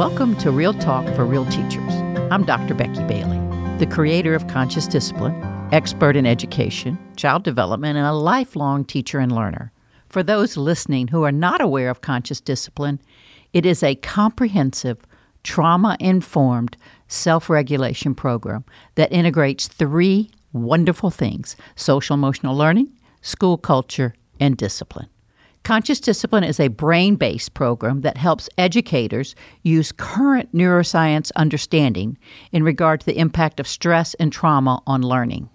Welcome to Real Talk for Real Teachers. I'm Dr. Becky Bailey, the creator of Conscious Discipline, expert in education, child development, and a lifelong teacher and learner. For those listening who are not aware of Conscious Discipline, it is a comprehensive, trauma informed self regulation program that integrates three wonderful things social emotional learning, school culture, and discipline. Conscious Discipline is a brain based program that helps educators use current neuroscience understanding in regard to the impact of stress and trauma on learning.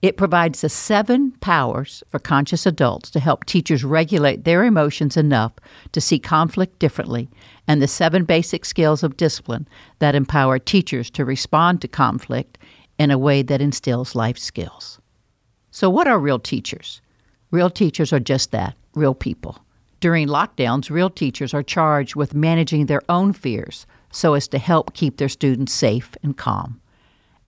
It provides the seven powers for conscious adults to help teachers regulate their emotions enough to see conflict differently, and the seven basic skills of discipline that empower teachers to respond to conflict in a way that instills life skills. So, what are real teachers? Real teachers are just that real people. During lockdowns, real teachers are charged with managing their own fears so as to help keep their students safe and calm.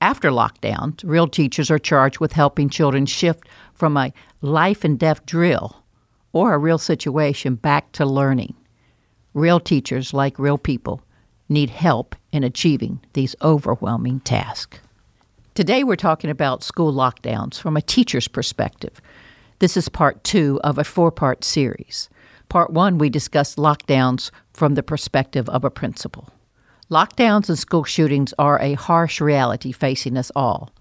After lockdowns, real teachers are charged with helping children shift from a life and death drill or a real situation back to learning. Real teachers, like real people, need help in achieving these overwhelming tasks. Today, we're talking about school lockdowns from a teacher's perspective. This is part two of a four part series. Part one, we discussed lockdowns from the perspective of a principal. Lockdowns and school shootings are a harsh reality facing us all.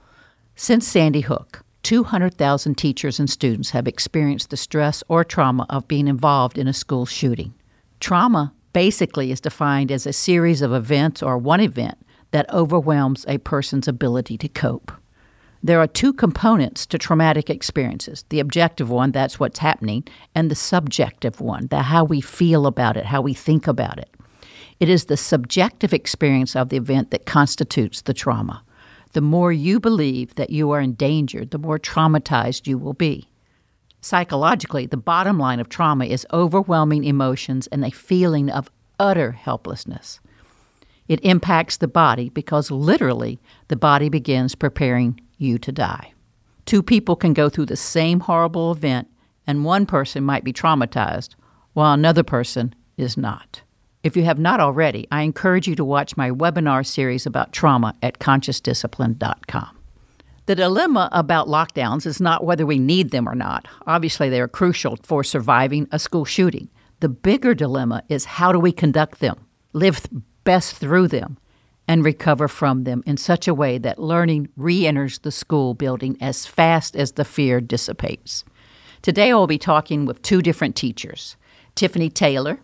Since Sandy Hook, 200,000 teachers and students have experienced the stress or trauma of being involved in a school shooting. Trauma basically is defined as a series of events or one event that overwhelms a person's ability to cope. There are two components to traumatic experiences the objective one, that's what's happening, and the subjective one, the how we feel about it, how we think about it. It is the subjective experience of the event that constitutes the trauma. The more you believe that you are endangered, the more traumatized you will be. Psychologically, the bottom line of trauma is overwhelming emotions and a feeling of utter helplessness. It impacts the body because literally the body begins preparing you to die. Two people can go through the same horrible event, and one person might be traumatized, while another person is not. If you have not already, I encourage you to watch my webinar series about trauma at consciousdiscipline.com. The dilemma about lockdowns is not whether we need them or not. Obviously, they are crucial for surviving a school shooting. The bigger dilemma is how do we conduct them, live best through them, and recover from them in such a way that learning re enters the school building as fast as the fear dissipates. Today, I'll be talking with two different teachers Tiffany Taylor.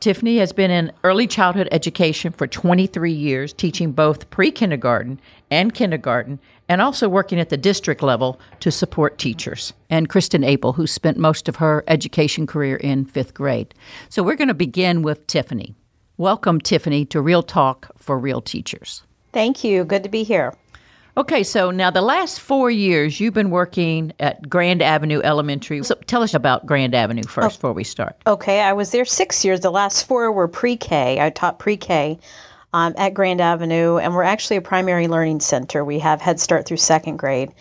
Tiffany has been in early childhood education for 23 years, teaching both pre kindergarten and kindergarten, and also working at the district level to support teachers. And Kristen Abel, who spent most of her education career in fifth grade. So, we're going to begin with Tiffany. Welcome, Tiffany, to Real Talk for Real Teachers. Thank you. Good to be here. Okay, so now the last four years you've been working at Grand Avenue Elementary. So tell us about Grand Avenue first oh, before we start. Okay, I was there six years. The last four were pre K. I taught pre K um, at Grand Avenue, and we're actually a primary learning center. We have Head Start through second grade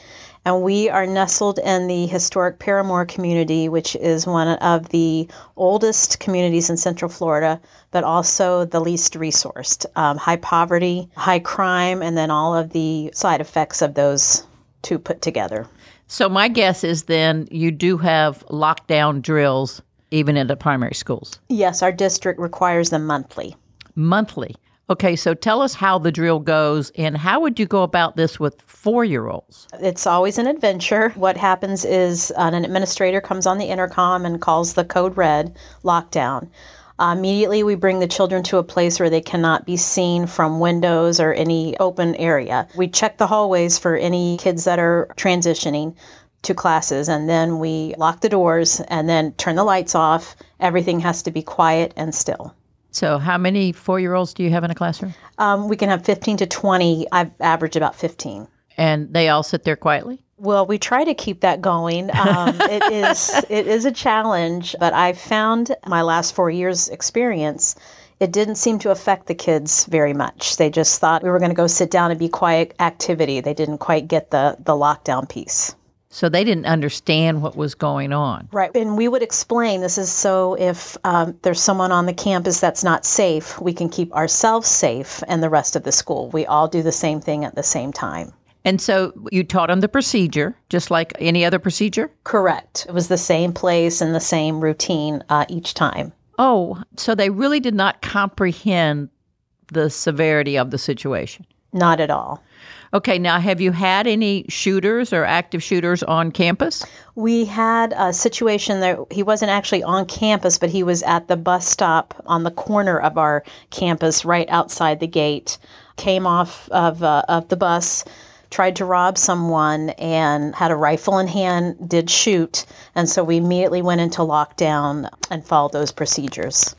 and we are nestled in the historic Parramore community, which is one of the oldest communities in Central Florida, but also the least resourced. Um, high poverty, high crime, and then all of the side effects of those two put together. So, my guess is then you do have lockdown drills even in the primary schools. Yes, our district requires them monthly. Monthly. Okay, so tell us how the drill goes and how would you go about this with four year olds? It's always an adventure. What happens is an administrator comes on the intercom and calls the code red lockdown. Uh, immediately, we bring the children to a place where they cannot be seen from windows or any open area. We check the hallways for any kids that are transitioning to classes, and then we lock the doors and then turn the lights off. Everything has to be quiet and still. So, how many four year olds do you have in a classroom? Um, we can have 15 to 20. I've averaged about 15. And they all sit there quietly? Well, we try to keep that going. Um, it is it is a challenge, but I found my last four years' experience, it didn't seem to affect the kids very much. They just thought we were going to go sit down and be quiet activity. They didn't quite get the the lockdown piece. So they didn't understand what was going on. Right. And we would explain this is so if um, there's someone on the campus that's not safe, we can keep ourselves safe and the rest of the school. We all do the same thing at the same time. And so you taught them the procedure, just like any other procedure? Correct. It was the same place and the same routine uh, each time. Oh, so they really did not comprehend the severity of the situation? Not at all. Okay, now have you had any shooters or active shooters on campus? We had a situation that he wasn't actually on campus, but he was at the bus stop on the corner of our campus, right outside the gate. Came off of, uh, of the bus, tried to rob someone, and had a rifle in hand, did shoot. And so we immediately went into lockdown and followed those procedures.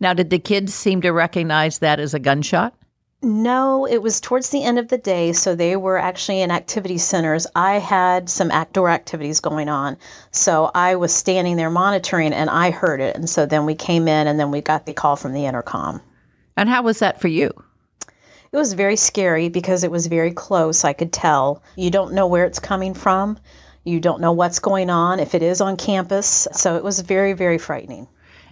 Now, did the kids seem to recognize that as a gunshot? No, it was towards the end of the day, so they were actually in activity centers. I had some outdoor activities going on, so I was standing there monitoring and I heard it. And so then we came in and then we got the call from the intercom. And how was that for you? It was very scary because it was very close. I could tell. You don't know where it's coming from, you don't know what's going on, if it is on campus. So it was very, very frightening.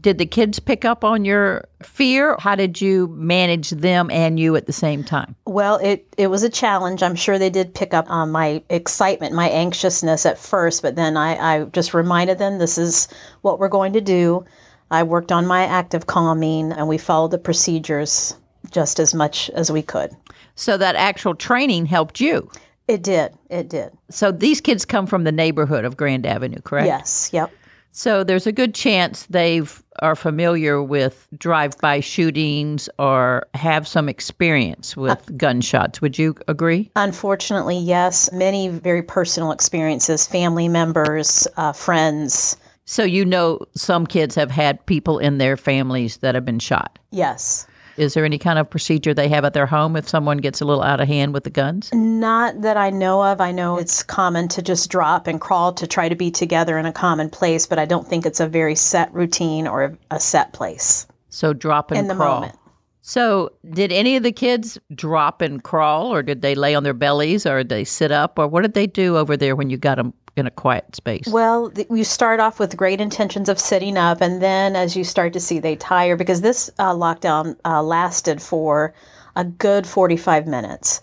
Did the kids pick up on your fear? How did you manage them and you at the same time? Well, it, it was a challenge. I'm sure they did pick up on my excitement, my anxiousness at first, but then I, I just reminded them this is what we're going to do. I worked on my active calming and we followed the procedures just as much as we could. So that actual training helped you? It did. It did. So these kids come from the neighborhood of Grand Avenue, correct? Yes. Yep. So there's a good chance they are familiar with drive-by shootings or have some experience with uh, gunshots. Would you agree? Unfortunately, yes. Many very personal experiences, family members, uh, friends. So you know some kids have had people in their families that have been shot. Yes. Is there any kind of procedure they have at their home if someone gets a little out of hand with the guns? Not that I know of. I know it's common to just drop and crawl to try to be together in a common place, but I don't think it's a very set routine or a set place. So drop and in the crawl. moment. So, did any of the kids drop and crawl, or did they lay on their bellies, or did they sit up, or what did they do over there when you got them in a quiet space? Well, you start off with great intentions of sitting up, and then as you start to see they tire, because this uh, lockdown uh, lasted for a good 45 minutes.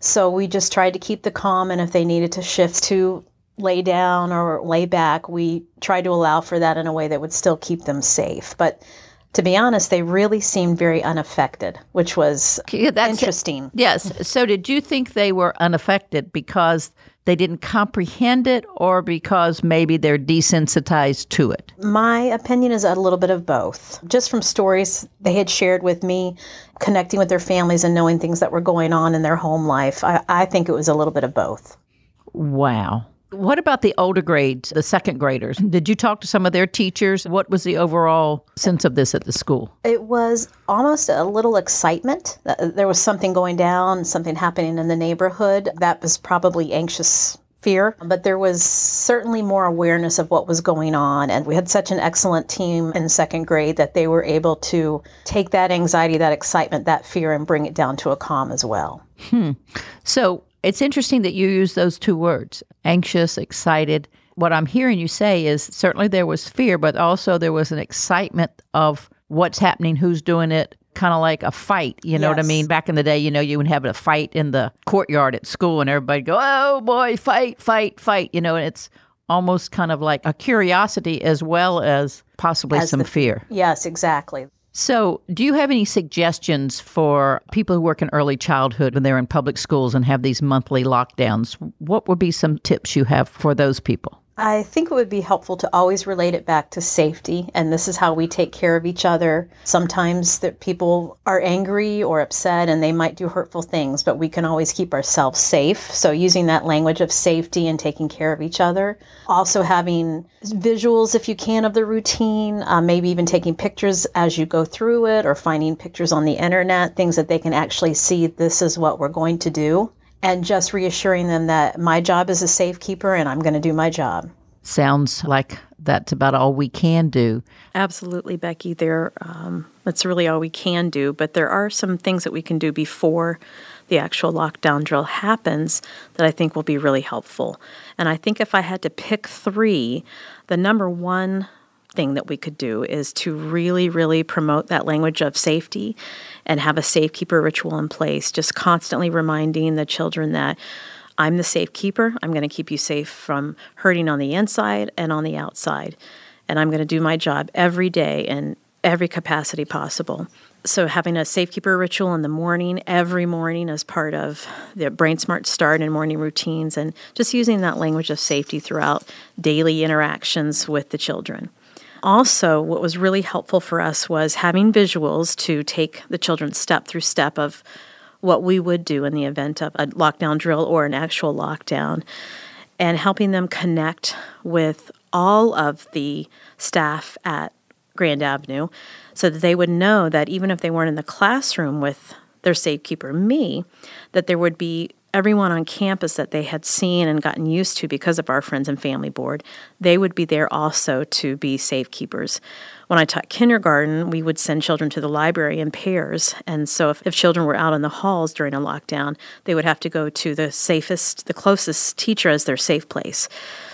So we just tried to keep the calm, and if they needed to shift to lay down or lay back, we tried to allow for that in a way that would still keep them safe. But to be honest, they really seemed very unaffected, which was yeah, interesting. Yes. So, did you think they were unaffected because they didn't comprehend it or because maybe they're desensitized to it? My opinion is a little bit of both. Just from stories they had shared with me, connecting with their families and knowing things that were going on in their home life, I, I think it was a little bit of both. Wow. What about the older grades, the second graders? Did you talk to some of their teachers? What was the overall sense of this at the school? It was almost a little excitement. There was something going down, something happening in the neighborhood. That was probably anxious fear, but there was certainly more awareness of what was going on. And we had such an excellent team in second grade that they were able to take that anxiety, that excitement, that fear, and bring it down to a calm as well. Hmm. So, it's interesting that you use those two words anxious, excited. What I'm hearing you say is certainly there was fear, but also there was an excitement of what's happening, who's doing it, kind of like a fight. You know yes. what I mean? Back in the day, you know, you would have a fight in the courtyard at school and everybody go, oh boy, fight, fight, fight. You know, and it's almost kind of like a curiosity as well as possibly as some the, fear. Yes, exactly. So, do you have any suggestions for people who work in early childhood when they're in public schools and have these monthly lockdowns? What would be some tips you have for those people? I think it would be helpful to always relate it back to safety, and this is how we take care of each other. Sometimes that people are angry or upset and they might do hurtful things, but we can always keep ourselves safe. So using that language of safety and taking care of each other. Also having visuals, if you can, of the routine, uh, maybe even taking pictures as you go through it or finding pictures on the internet, things that they can actually see this is what we're going to do and just reassuring them that my job is a safekeeper and I'm going to do my job. Sounds like that's about all we can do. Absolutely, Becky. There, um, that's really all we can do. But there are some things that we can do before the actual lockdown drill happens that I think will be really helpful. And I think if I had to pick three, the number one thing that we could do is to really, really promote that language of safety and have a safekeeper ritual in place, just constantly reminding the children that I'm the safekeeper. I'm going to keep you safe from hurting on the inside and on the outside. And I'm going to do my job every day in every capacity possible. So, having a safekeeper ritual in the morning, every morning, as part of the Brain Smart Start and morning routines, and just using that language of safety throughout daily interactions with the children also, what was really helpful for us was having visuals to take the children step through step of what we would do in the event of a lockdown drill or an actual lockdown, and helping them connect with all of the staff at Grand Avenue so that they would know that even if they weren't in the classroom with their safekeeper, me, that there would be everyone on campus that they had seen and gotten used to because of our friends and family board, they would be there also to be safekeepers. When I taught kindergarten, we would send children to the library in pairs. And so if, if children were out in the halls during a lockdown, they would have to go to the safest, the closest teacher as their safe place.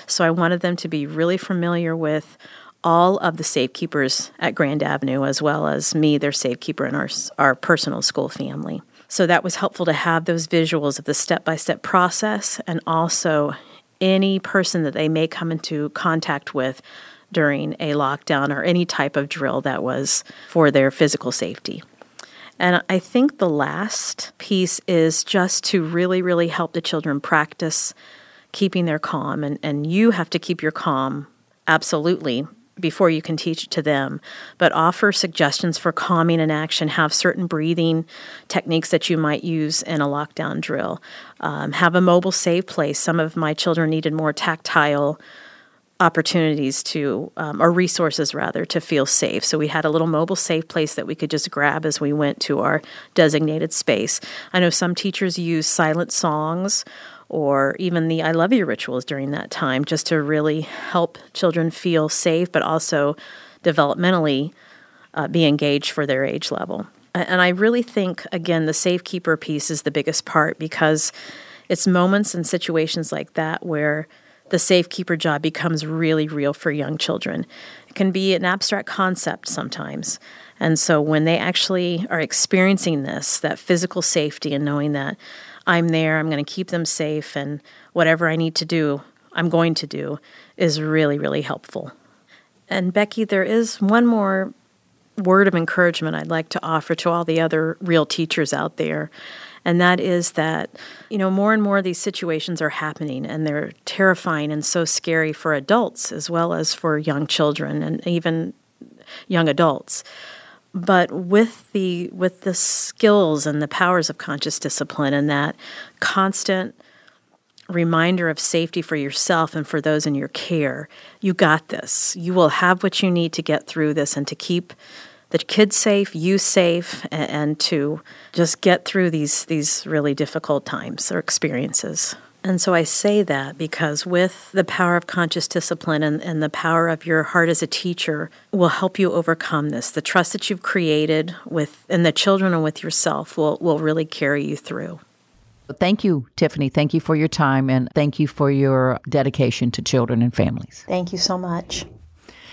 So I wanted them to be really familiar with all of the safekeepers at Grand Avenue, as well as me, their safekeeper, and our, our personal school family. So that was helpful to have those visuals of the step by step process and also any person that they may come into contact with during a lockdown or any type of drill that was for their physical safety. And I think the last piece is just to really, really help the children practice keeping their calm. And, and you have to keep your calm absolutely before you can teach it to them, but offer suggestions for calming and action. Have certain breathing techniques that you might use in a lockdown drill. Um, have a mobile save place. Some of my children needed more tactile opportunities to, um, or resources rather, to feel safe. So we had a little mobile safe place that we could just grab as we went to our designated space. I know some teachers use silent songs or even the I love you rituals during that time, just to really help children feel safe, but also developmentally uh, be engaged for their age level. And I really think, again, the safekeeper piece is the biggest part because it's moments and situations like that where the safekeeper job becomes really real for young children. It can be an abstract concept sometimes. And so when they actually are experiencing this, that physical safety and knowing that I'm there, I'm going to keep them safe, and whatever I need to do, I'm going to do, is really, really helpful. And Becky, there is one more word of encouragement I'd like to offer to all the other real teachers out there. And that is that, you know, more and more of these situations are happening and they're terrifying and so scary for adults as well as for young children and even young adults but with the with the skills and the powers of conscious discipline and that constant reminder of safety for yourself and for those in your care you got this. You will have what you need to get through this and to keep the kids safe you safe and, and to just get through these these really difficult times or experiences and so I say that because with the power of conscious discipline and, and, the power of your heart as a teacher will help you overcome this. The trust that you've created with and the children and with yourself will, will really carry you through. Thank you, Tiffany. Thank you for your time and thank you for your dedication to children and families. Thank you so much.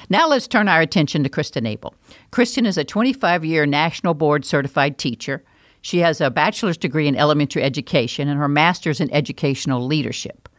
Now let's turn our attention to Kristen Abel. Kristen is a 25 year national board certified teacher she has a bachelor's degree in elementary education and her master's in educational leadership.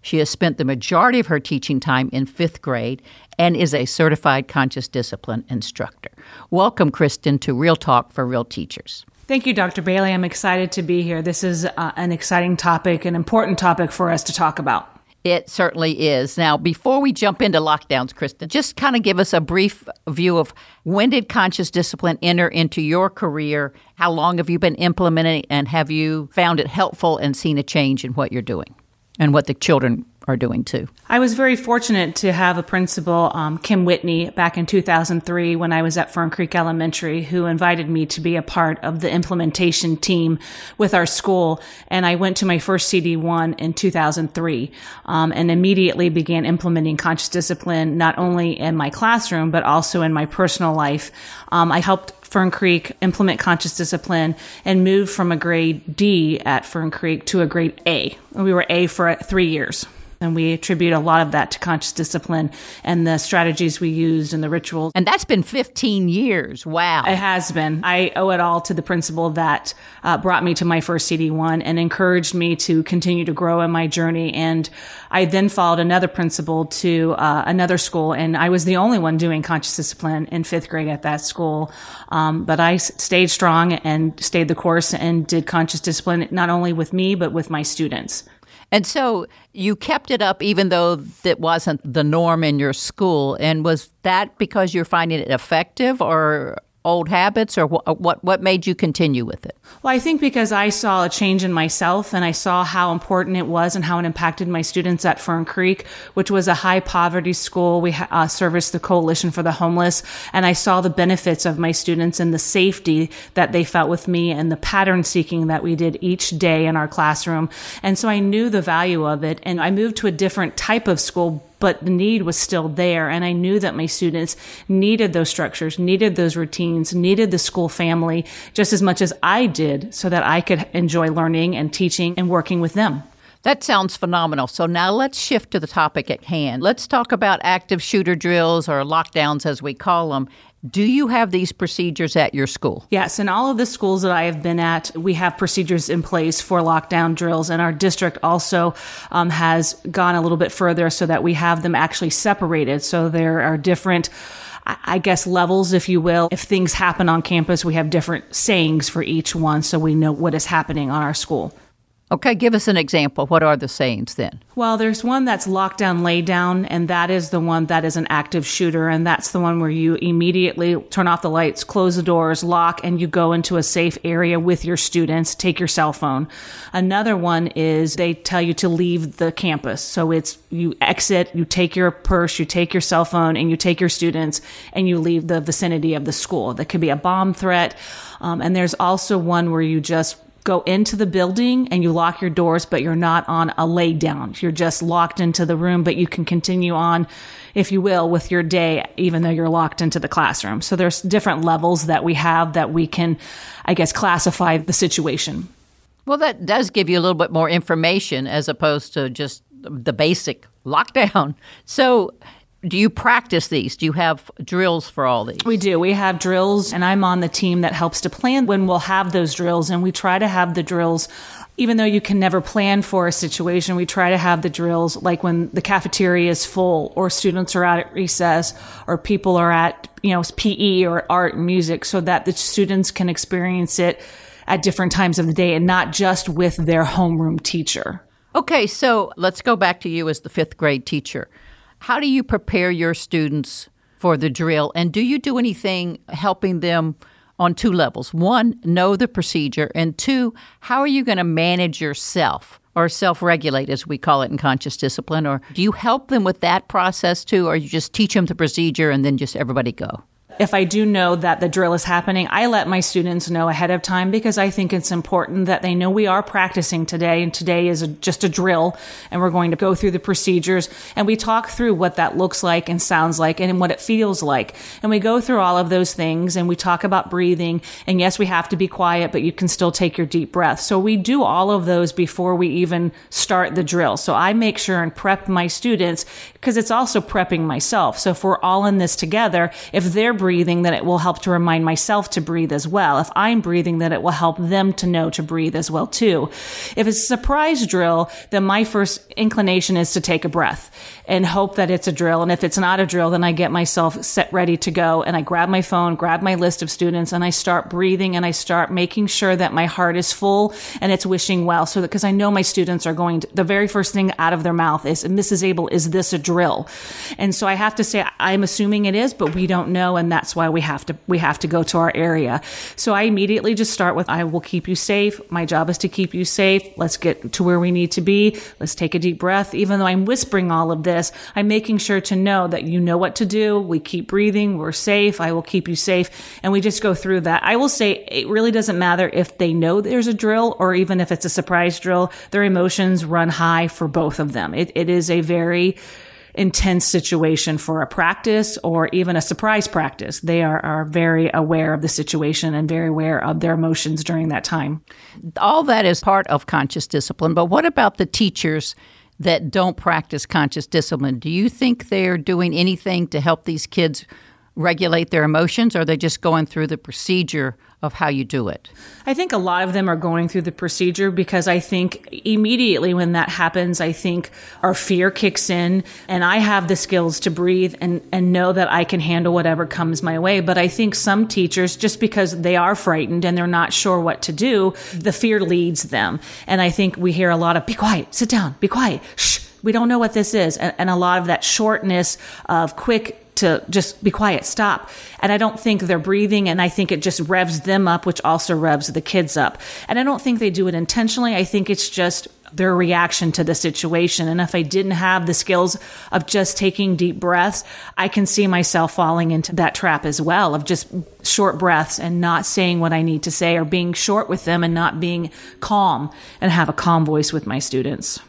She has spent the majority of her teaching time in fifth grade and is a certified conscious discipline instructor. Welcome, Kristen, to Real Talk for Real Teachers. Thank you, Dr. Bailey. I'm excited to be here. This is uh, an exciting topic, an important topic for us to talk about. It certainly is. Now, before we jump into lockdowns, Kristen, just kind of give us a brief view of when did conscious discipline enter into your career? How long have you been implementing and have you found it helpful and seen a change in what you're doing and what the children are doing too. I was very fortunate to have a principal, um, Kim Whitney, back in 2003 when I was at Fern Creek Elementary, who invited me to be a part of the implementation team with our school. And I went to my first CD1 in 2003 um, and immediately began implementing conscious discipline, not only in my classroom, but also in my personal life. Um, I helped Fern Creek implement conscious discipline and moved from a grade D at Fern Creek to a grade A. We were A for three years. And we attribute a lot of that to conscious discipline and the strategies we used and the rituals. And that's been 15 years. Wow. It has been. I owe it all to the principal that uh, brought me to my first CD1 and encouraged me to continue to grow in my journey. And I then followed another principal to uh, another school, and I was the only one doing conscious discipline in fifth grade at that school. Um, but I stayed strong and stayed the course and did conscious discipline not only with me, but with my students. And so you kept it up even though that wasn't the norm in your school. And was that because you're finding it effective or old habits or wh- what what made you continue with it? Well, I think because I saw a change in myself and I saw how important it was and how it impacted my students at Fern Creek, which was a high poverty school. We uh, serviced the Coalition for the Homeless, and I saw the benefits of my students and the safety that they felt with me and the pattern seeking that we did each day in our classroom. And so I knew the value of it, and I moved to a different type of school but the need was still there. And I knew that my students needed those structures, needed those routines, needed the school family just as much as I did so that I could enjoy learning and teaching and working with them. That sounds phenomenal. So now let's shift to the topic at hand. Let's talk about active shooter drills or lockdowns as we call them do you have these procedures at your school? Yes, in all of the schools that I have been at, we have procedures in place for lockdown drills, and our district also um, has gone a little bit further so that we have them actually separated. So there are different. I guess levels, if you will. If things happen on campus, we have different sayings for each one so we know what is happening on our school. Okay, give us an example. What are the sayings then? Well, there's one that's lockdown, lay down, and that is the one that is an active shooter. And that's the one where you immediately turn off the lights, close the doors, lock, and you go into a safe area with your students, take your cell phone. Another one is they tell you to leave the campus. So it's you exit, you take your purse, you take your cell phone, and you take your students, and you leave the vicinity of the school. That could be a bomb threat. Um, and there's also one where you just go into the building and you lock your doors, but you're not on a lay down. You're just locked into the room, but you can continue on, if you will, with your day, even though you're locked into the classroom. So there's different levels that we have that we can, I guess, classify the situation. Well, that does give you a little bit more information as opposed to just the basic lockdown. So do you practice these? Do you have drills for all these? We do. We have drills, and I'm on the team that helps to plan when we'll have those drills. And we try to have the drills, even though you can never plan for a situation, we try to have the drills like when the cafeteria is full, or students are out at recess, or people are at, you know, PE or art and music, so that the students can experience it at different times of the day and not just with their homeroom teacher. Okay, so let's go back to you as the fifth grade teacher. How do you prepare your students for the drill? And do you do anything helping them on two levels? One, know the procedure. And two, how are you going to manage yourself? Or self regulate, as we call it in conscious discipline? Or do you help them with that process too? Or you just teach them the procedure and then just everybody go? If I do know that the drill is happening, I let my students know ahead of time because I think it's important that they know we are practicing today and today is a, just a drill and we're going to go through the procedures and we talk through what that looks like and sounds like and what it feels like. And we go through all of those things and we talk about breathing and yes, we have to be quiet, but you can still take your deep breath. So we do all of those before we even start the drill. So I make sure and prep my students because it's also prepping myself. So if we're all in this together, if they're breathing, then it will help to remind myself to breathe as well. If I'm breathing, then it will help them to know to breathe as well too. If it's a surprise drill, then my first inclination is to take a breath and hope that it's a drill. And if it's not a drill, then I get myself set ready to go and I grab my phone, grab my list of students and I start breathing and I start making sure that my heart is full and it's wishing well. So that, cause I know my students are going to, the very first thing out of their mouth is, Mrs. Abel, is this a drill? And so I have to say, I'm assuming it is, but we don't know. And that's why we have to we have to go to our area. So I immediately just start with I will keep you safe. My job is to keep you safe. Let's get to where we need to be. Let's take a deep breath. Even though I'm whispering all of this, I'm making sure to know that you know what to do. We keep breathing. We're safe. I will keep you safe. And we just go through that. I will say it really doesn't matter if they know there's a drill or even if it's a surprise drill. Their emotions run high for both of them. It, it is a very intense situation for a practice or even a surprise practice. They are, are very aware of the situation and very aware of their emotions during that time. All that is part of conscious discipline, but what about the teachers? That don't practice conscious discipline. Do you think they're doing anything to help these kids regulate their emotions, or are they just going through the procedure of how you do it? I think a lot of them are going through the procedure because I think immediately when that happens, I think our fear kicks in and I have the skills to breathe and, and know that I can handle whatever comes my way. But I think some teachers, just because they are frightened and they're not sure what to do, the fear leads them. And I think we hear a lot of, be quiet, sit down, be quiet, shh we don't know what this is. And, and, a lot of that shortness of quick to just be quiet, stop. And I don't think they're breathing. And I think it just revs them up, which also revs the kids up. And I don't think they do it intentionally. I think it's just their reaction to the situation. And if I didn't have the skills of just taking deep breaths, I can see myself falling into that trap as well of just short breaths and not saying what I need to say or being short with them and not being calm and have a calm voice with my students.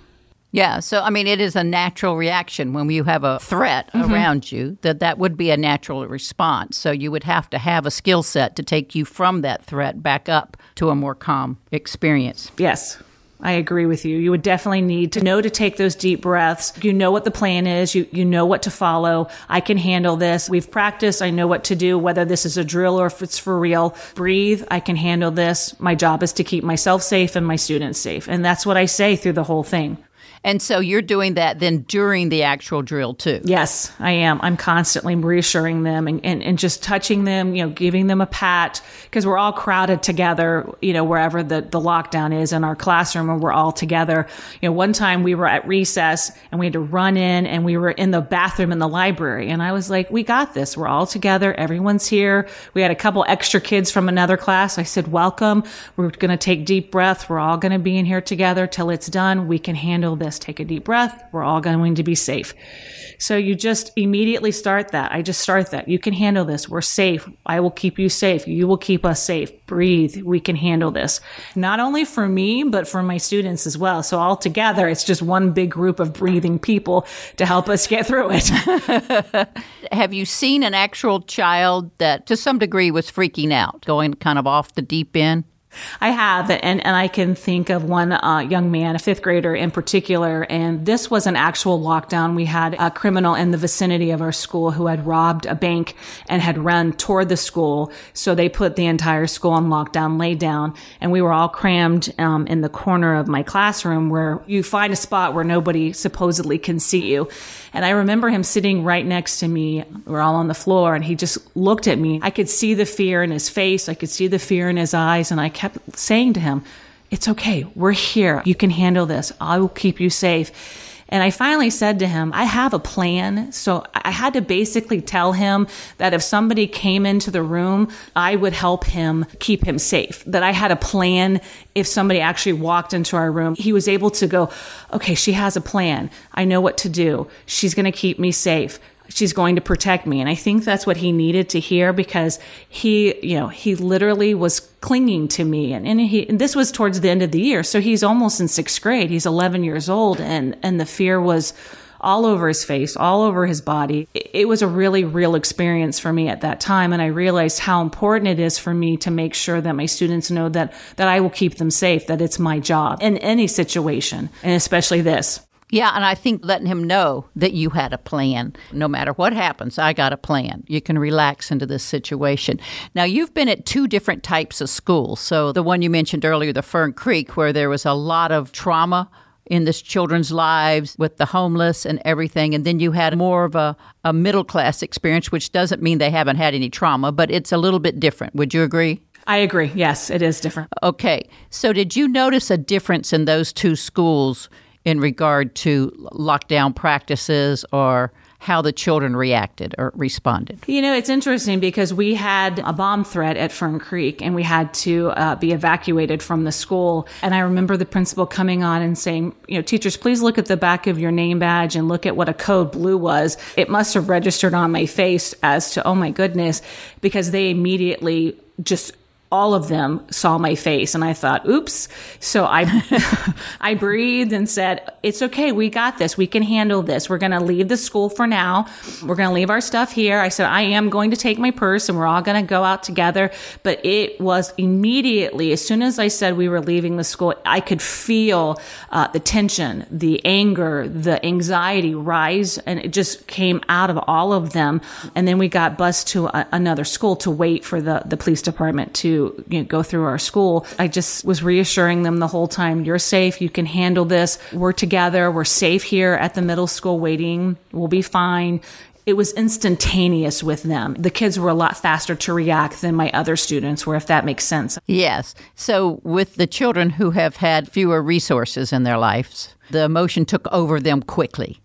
Yeah, so I mean, it is a natural reaction when you have a threat mm-hmm. around you. That that would be a natural response. So you would have to have a skill set to take you from that threat back up to a more calm experience. Yes. I agree with you. You would definitely need to know to take those deep breaths. You know what the plan is. You, you know what to follow. I can handle this. We've practiced. I know what to do, whether this is a drill or if it's for real. Breathe. I can handle this. My job is to keep myself safe and my students safe. And that's what I say through the whole thing. And so you're doing that then during the actual drill too. Yes, I am. I'm constantly reassuring them and, and, and just touching them, you know, giving them a pat because we're all crowded together, you know, wherever the, the lockdown is in our classroom and we're all together. You know, one time we were at recess and we had to run in and we were in the bathroom in the library. And I was like, we got this. We're all together. Everyone's here. We had a couple extra kids from another class. I said, welcome. We're going to take deep breaths. We're all going to be in here together till it's done. We can handle this take a deep breath. We're all going to be safe. So you just immediately start that. I just start that. You can handle this. We're safe. I will keep you safe. You will keep us safe. Breathe. We can handle this. Not only for me, but for my students as well. So all together, it's just one big group of breathing people to help us get through it. Have you seen an actual child that to some degree was freaking out, going kind of off the deep end? I have, and, and I can think of one uh, young man, a fifth grader in particular, and this was an actual lockdown. We had a criminal in the vicinity of our school who had robbed a bank and had run toward the school. So they put the entire school on lockdown, laid down, and we were all crammed um, in the corner of my classroom where you find a spot where nobody supposedly can see you. And I remember him sitting right next to me. We're all on the floor, and he just looked at me. I could see the fear in his face. I could see the fear in his eyes, and I kept saying to him, It's okay. We're here. You can handle this. I will keep you safe. And I finally said to him, I have a plan. So I had to basically tell him that if somebody came into the room, I would help him keep him safe. That I had a plan if somebody actually walked into our room. He was able to go, okay, she has a plan. I know what to do. She's going to keep me safe she's going to protect me. And I think that's what he needed to hear because he, you know, he literally was clinging to me. And, and he, and this was towards the end of the year. So he's almost in sixth grade. He's 11 years old and, and the fear was all over his face, all over his body. It, it was a really real experience for me at that time. And I realized how important it is for me to make sure that my students know that, that I will keep them safe, that it's my job in any situation, and especially this. Yeah, and I think letting him know that you had a plan. No matter what happens, I got a plan. You can relax into this situation. Now, you've been at two different types of schools. So, the one you mentioned earlier, the Fern Creek, where there was a lot of trauma in this children's lives with the homeless and everything. And then you had more of a, a middle class experience, which doesn't mean they haven't had any trauma, but it's a little bit different. Would you agree? I agree. Yes, it is different. Okay. So, did you notice a difference in those two schools in regard to lockdown practices or how the children reacted or responded. You know, it's interesting because we had a bomb threat at Fern Creek and we had to uh, be evacuated from the school. And I remember the principal coming on and saying, you know, teachers, please look at the back of your name badge and look at what a code blue was. It must have registered on my face as to, oh my goodness, because they immediately just all of them saw my face and I thought, oops. So I, I breathed and said, it's okay. We got this. We can handle this. We're going to leave the school for now. We're going to leave our stuff here. I said, I am going to take my purse and we're all going to go out together. But it was immediately, as soon as I said we were leaving the school, I could feel uh, the tension, the anger, the anxiety rise and it just came out of all of them. And then we got bused to a, another school to wait for the, the police department to you know, go through our school. I just was reassuring them the whole time, you're safe. You can handle this. We're together. We're safe here at the middle school waiting. We'll be fine it was instantaneous with them. The kids were a lot faster to react than my other students were, if that makes sense. Yes. So, with the children who have had fewer resources in their lives, the emotion took over them quickly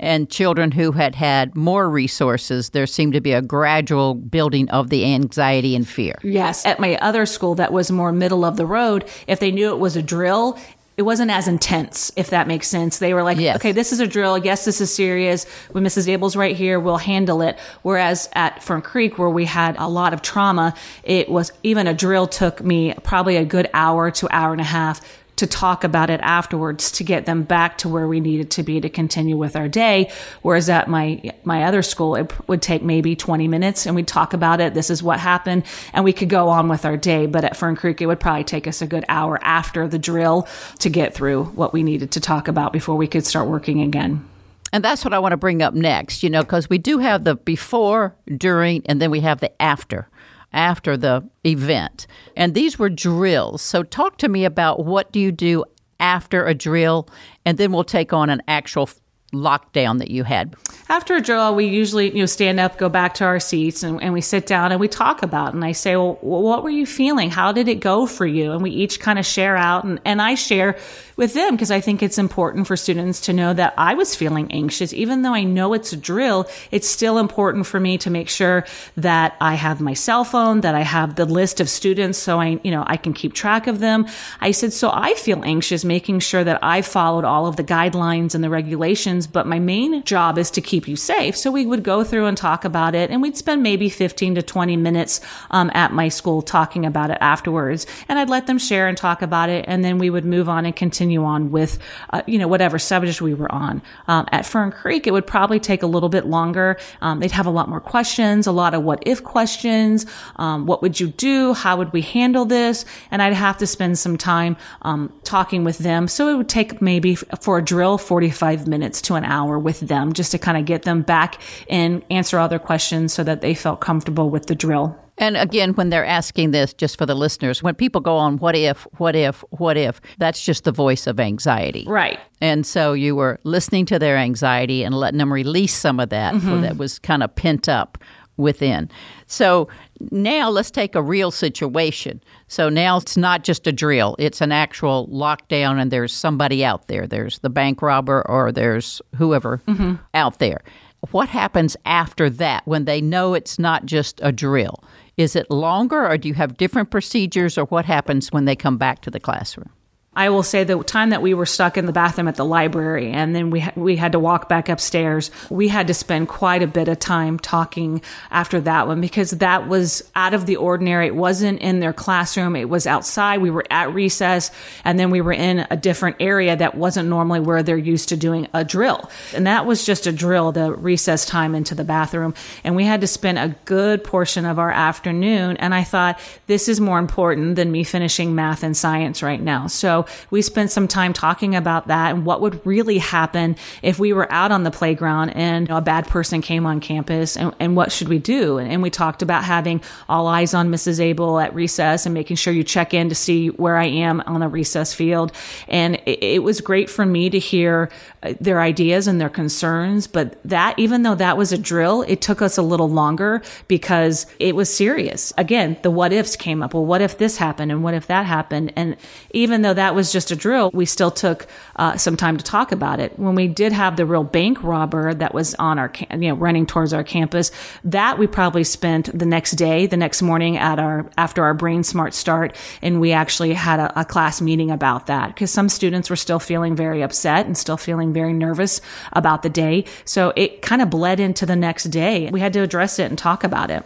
and children who had had more resources, there seemed to be a gradual building of the anxiety and fear. Yes. At my other school that was more middle of the road, if they knew it was a drill, it wasn't as intense, if that makes sense. They were like, yes. okay, this is a drill. Yes, this is serious. When Mrs. Abel's right here, we'll handle it. Whereas at Fern Creek, where we had a lot of trauma, it was even a drill took me probably a good hour to hour and a half to talk about it afterwards to get them back to where we needed to be to continue with our day. Whereas at my, my other school, it would take maybe 20 minutes and we'd talk about it. This is what happened and we could go on with our day. But at Fern Creek, it would probably take us a good hour after the drill to get through what we needed to talk about before we could start working again. And that's what I want to bring up next, you know, because we do have the before, during, and then we have the after after the event. And these were drills. So talk to me about what do you do after a drill and then we'll take on an actual lockdown that you had? After a drill, we usually you know stand up, go back to our seats, and, and we sit down and we talk about. It. And I say, well, what were you feeling? How did it go for you? And we each kind of share out, and, and I share with them because I think it's important for students to know that I was feeling anxious. Even though I know it's a drill, it's still important for me to make sure that I have my cell phone, that I have the list of students so I, you know, I can keep track of them. I said, so I feel anxious making sure that I followed all of the guidelines and the regulations, but my main job is to keep you safe. So we would go through and talk about it and we'd spend maybe 15 to 20 minutes um, at my school talking about it afterwards. And I'd let them share and talk about it. And then we would move on and continue continue on with, uh, you know, whatever subject we were on. Um, at Fern Creek, it would probably take a little bit longer. Um, they'd have a lot more questions, a lot of what if questions. Um, what would you do? How would we handle this? And I'd have to spend some time um, talking with them. So it would take maybe for a drill 45 minutes to an hour with them just to kind of get them back and answer all their questions so that they felt comfortable with the drill. And again, when they're asking this, just for the listeners, when people go on, what if, what if, what if, that's just the voice of anxiety. Right. And so you were listening to their anxiety and letting them release some of that mm-hmm. that was kind of pent up within. So now let's take a real situation. So now it's not just a drill, it's an actual lockdown, and there's somebody out there. There's the bank robber or there's whoever mm-hmm. out there. What happens after that when they know it's not just a drill? Is it longer, or do you have different procedures, or what happens when they come back to the classroom? I will say the time that we were stuck in the bathroom at the library and then we ha- we had to walk back upstairs, we had to spend quite a bit of time talking after that one because that was out of the ordinary. It wasn't in their classroom, it was outside. We were at recess and then we were in a different area that wasn't normally where they're used to doing a drill. And that was just a drill, the recess time into the bathroom, and we had to spend a good portion of our afternoon and I thought this is more important than me finishing math and science right now. So we spent some time talking about that and what would really happen if we were out on the playground and a bad person came on campus and, and what should we do? And, and, we talked about having all eyes on Mrs. Abel at recess and making sure you check in to see where I am on the recess field. And it, it was great for me to hear uh, their ideas and their concerns. But that, even though that was a drill, it took us a little longer because it was serious. Again, the what ifs came up. Well, what if this happened? And what if that happened? And even though that that was just a drill, we still took uh, some time to talk about it. When we did have the real bank robber that was on our, you know, running towards our campus, that we probably spent the next day, the next morning at our, after our brain smart start. And we actually had a, a class meeting about that because some students were still feeling very upset and still feeling very nervous about the day. So it kind of bled into the next day. We had to address it and talk about it.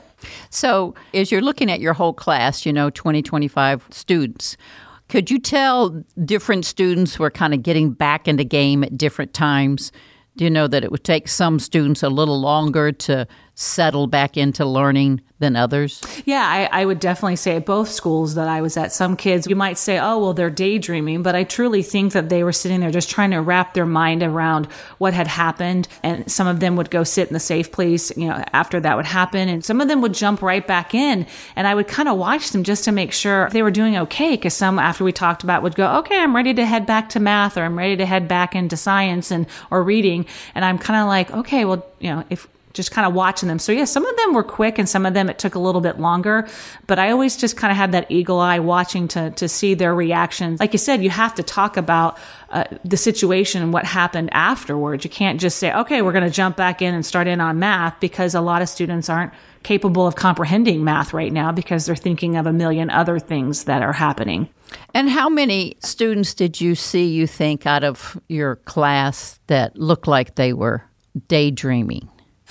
So, as you're looking at your whole class, you know, 20, 25 students, could you tell different students were kind of getting back into game at different times? Do you know that it would take some students a little longer to settle back into learning than others? Yeah, I, I, would definitely say at both schools that I was at, some kids, you might say, oh, well, they're daydreaming, but I truly think that they were sitting there just trying to wrap their mind around what had happened. And some of them would go sit in the safe place, you know, after that would happen. And some of them would jump right back in. And I would kind of watch them just to make sure they were doing okay. Cause some, after we talked about, would go, okay, I'm ready to head back to math or I'm ready to head back into science and, or reading. And I'm kind of like, okay, well, you know, if, just kind of watching them. So yeah, some of them were quick and some of them it took a little bit longer, but I always just kind of had that eagle eye watching to to see their reactions. Like you said, you have to talk about uh, the situation and what happened afterwards. You can't just say, "Okay, we're going to jump back in and start in on math" because a lot of students aren't capable of comprehending math right now because they're thinking of a million other things that are happening. And how many students did you see you think out of your class that looked like they were daydreaming?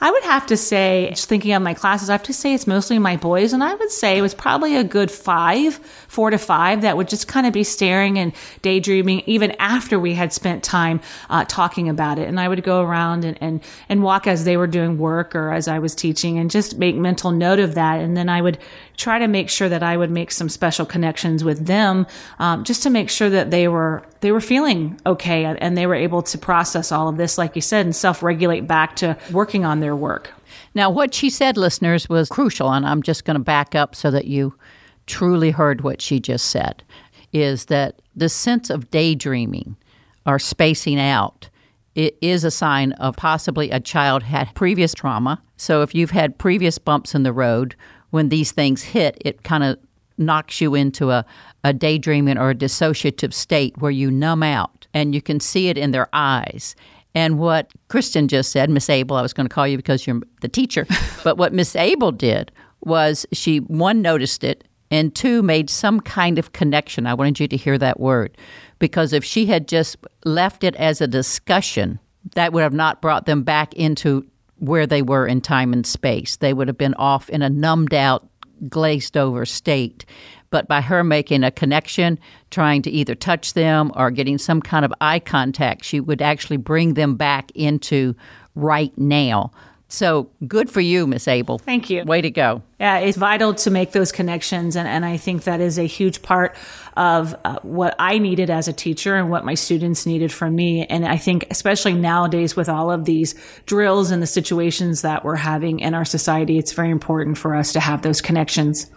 I would have to say, just thinking of my classes, I have to say it's mostly my boys. And I would say it was probably a good five, four to five that would just kind of be staring and daydreaming even after we had spent time uh, talking about it. And I would go around and, and, and walk as they were doing work or as I was teaching and just make mental note of that. And then I would try to make sure that I would make some special connections with them, um, just to make sure that they were they were feeling okay and they were able to process all of this, like you said, and self regulate back to working on their work. Now, what she said, listeners, was crucial, and I'm just going to back up so that you truly heard what she just said. Is that the sense of daydreaming or spacing out? It is a sign of possibly a child had previous trauma. So if you've had previous bumps in the road when these things hit, it kind of knocks you into a, a daydreaming or a dissociative state where you numb out and you can see it in their eyes. And what Kristen just said, Miss Abel, I was going to call you because you're the teacher, but what Miss Abel did was she, one, noticed it, and two, made some kind of connection. I wanted you to hear that word because if she had just left it as a discussion, that would have not brought them back into where they were in time and space. They would have been off in a numbed out, glazed over state. But by her making a connection, trying to either touch them or getting some kind of eye contact, she would actually bring them back into right now. So good for you, Miss Abel. Thank you. Way to go. Yeah, it's vital to make those connections. And, and I think that is a huge part of uh, what I needed as a teacher and what my students needed from me. And I think, especially nowadays with all of these drills and the situations that we're having in our society, it's very important for us to have those connections.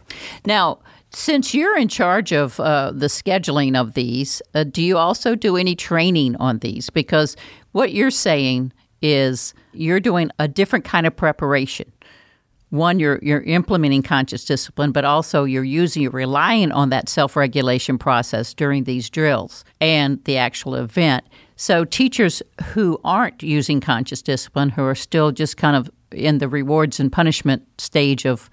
Now, since you're in charge of uh, the scheduling of these, uh, do you also do any training on these? Because what you're saying is you're doing a different kind of preparation. One, you're you're implementing conscious discipline, but also you're using you're relying on that self-regulation process during these drills and the actual event. So teachers who aren't using conscious discipline, who are still just kind of in the rewards and punishment stage of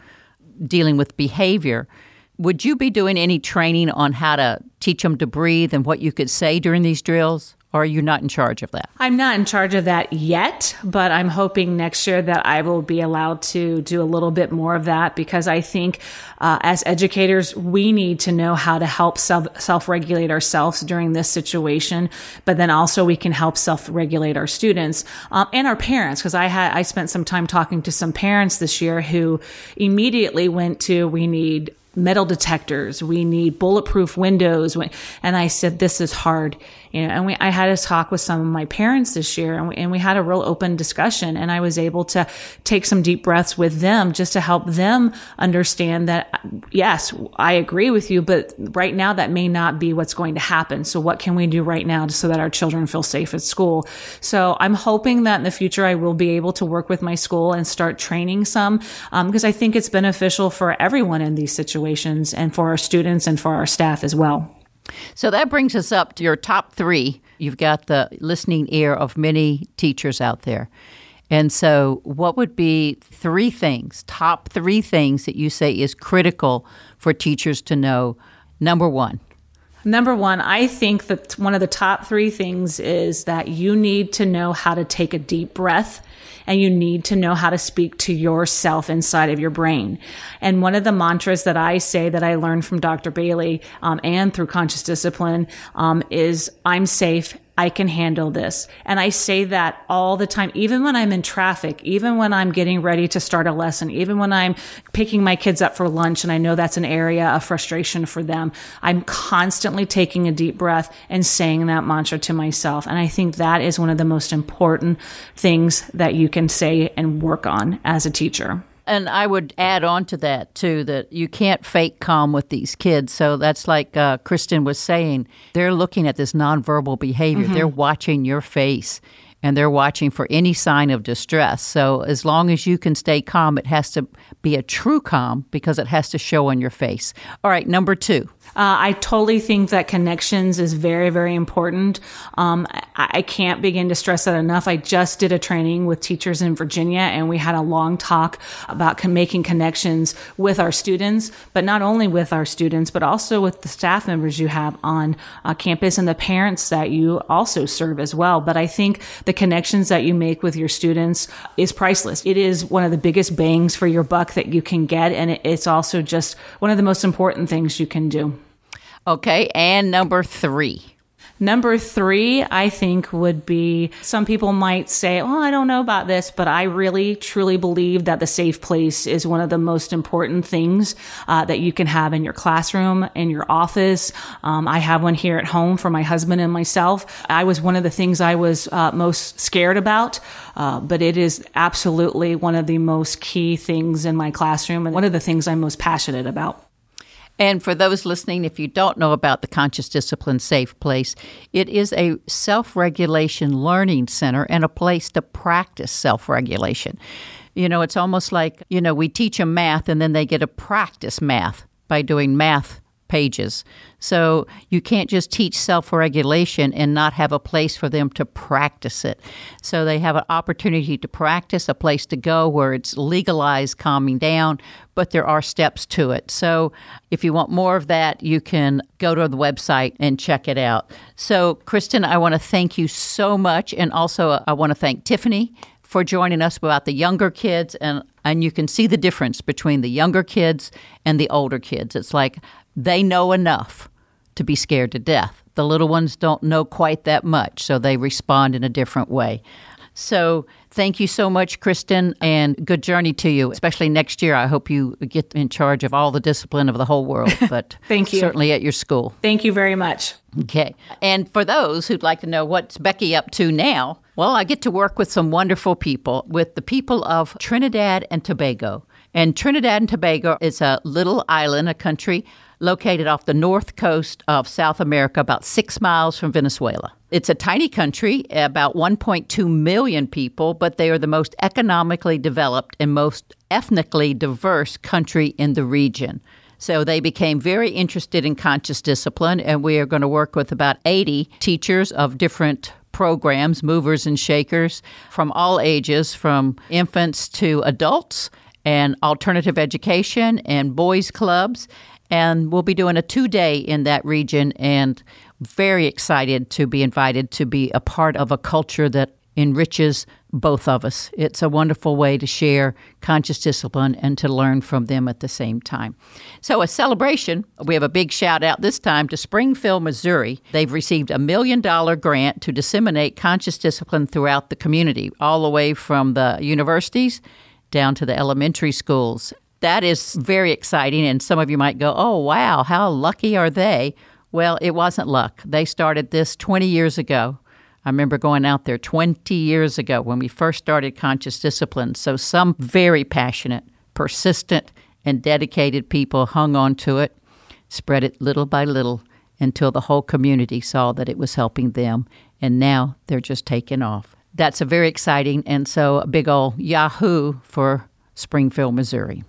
dealing with behavior, would you be doing any training on how to teach them to breathe and what you could say during these drills? Or are you not in charge of that? I'm not in charge of that yet, but I'm hoping next year that I will be allowed to do a little bit more of that because I think uh, as educators, we need to know how to help self regulate ourselves during this situation, but then also we can help self regulate our students um, and our parents. Because I had I spent some time talking to some parents this year who immediately went to we need metal detectors. We need bulletproof windows. And I said, this is hard. You know, and we, I had a talk with some of my parents this year and we, and we had a real open discussion and I was able to take some deep breaths with them just to help them understand that, yes, I agree with you, but right now that may not be what's going to happen. So what can we do right now so that our children feel safe at school? So I'm hoping that in the future I will be able to work with my school and start training some, because um, I think it's beneficial for everyone in these situations and for our students and for our staff as well. So that brings us up to your top three. You've got the listening ear of many teachers out there. And so, what would be three things, top three things that you say is critical for teachers to know? Number one. Number one, I think that one of the top three things is that you need to know how to take a deep breath and you need to know how to speak to yourself inside of your brain. And one of the mantras that I say that I learned from Dr. Bailey um, and through conscious discipline um, is I'm safe I can handle this. And I say that all the time, even when I'm in traffic, even when I'm getting ready to start a lesson, even when I'm picking my kids up for lunch and I know that's an area of frustration for them. I'm constantly taking a deep breath and saying that mantra to myself. And I think that is one of the most important things that you can say and work on as a teacher and I would add on to that too that you can't fake calm with these kids. So that's like uh, Kristen was saying. They're looking at this nonverbal behavior. Mm-hmm. They're watching your face and they're watching for any sign of distress. So as long as you can stay calm, it has to be a true calm because it has to show on your face. All right, number two. Uh, I totally think that connections is very, very important. Um, I, I, can't begin to stress that enough. I just did a training with teachers in Virginia, and we had a long talk about con- making connections with our students, but not only with our students, but also with the staff members you have on uh, campus and the parents that you also serve as well. But I think the connections that you make with your students is priceless. It is one of the biggest bangs for your buck that you can get, and it, it's also just one of the most important things you can do. Okay, and number three. Number three, I think, would be some people might say, Oh, I don't know about this, but I really truly believe that the safe place is one of the most important things uh, that you can have in your classroom, in your office. Um, I have one here at home for my husband and myself. I was one of the things I was uh, most scared about, uh, but it is absolutely one of the most key things in my classroom and one of the things I'm most passionate about. And for those listening, if you don't know about the Conscious Discipline Safe Place, it is a self regulation learning center and a place to practice self regulation. You know, it's almost like, you know, we teach them math and then they get to practice math by doing math pages. So you can't just teach self regulation and not have a place for them to practice it. So they have an opportunity to practice, a place to go where it's legalized calming down, but there are steps to it. So if you want more of that, you can go to the website and check it out. So, Kristen, I want to thank you so much. And also, uh, I want to thank Tiffany for joining us about the younger kids and and you can see the difference between the younger kids and the older kids. It's like they know enough to be scared to death. The little ones don't know quite that much, so they respond in a different way. So, thank you so much, Kristen, and good journey to you, especially next year. I hope you get in charge of all the discipline of the whole world, but thank you. certainly at your school. Thank you very much. Okay. And for those who'd like to know what's Becky up to now, well, I get to work with some wonderful people, with the people of Trinidad and Tobago. And Trinidad and Tobago is a little island, a country located off the north coast of South America, about six miles from Venezuela. It's a tiny country, about 1.2 million people, but they are the most economically developed and most ethnically diverse country in the region. So they became very interested in conscious discipline, and we are going to work with about 80 teachers of different programs, movers and shakers, from all ages, from infants to adults, and alternative education and boys' clubs and we'll be doing a two day in that region and very excited to be invited to be a part of a culture that enriches both of us. It's a wonderful way to share conscious discipline and to learn from them at the same time. So, a celebration, we have a big shout out this time to Springfield, Missouri. They've received a million dollar grant to disseminate conscious discipline throughout the community, all the way from the universities down to the elementary schools that is very exciting. And some of you might go, oh, wow, how lucky are they? Well, it wasn't luck. They started this 20 years ago. I remember going out there 20 years ago when we first started Conscious Discipline. So, some very passionate, persistent, and dedicated people hung on to it, spread it little by little until the whole community saw that it was helping them. And now they're just taking off. That's a very exciting and so a big old Yahoo for Springfield, Missouri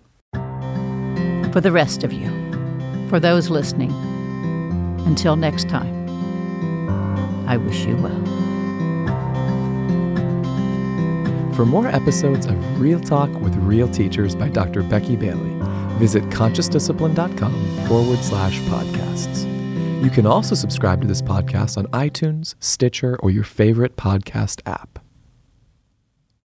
for the rest of you, for those listening. Until next time, I wish you well. For more episodes of Real Talk with Real Teachers by Dr. Becky Bailey, visit consciousdiscipline.com forward slash podcasts. You can also subscribe to this podcast on iTunes, Stitcher, or your favorite podcast app.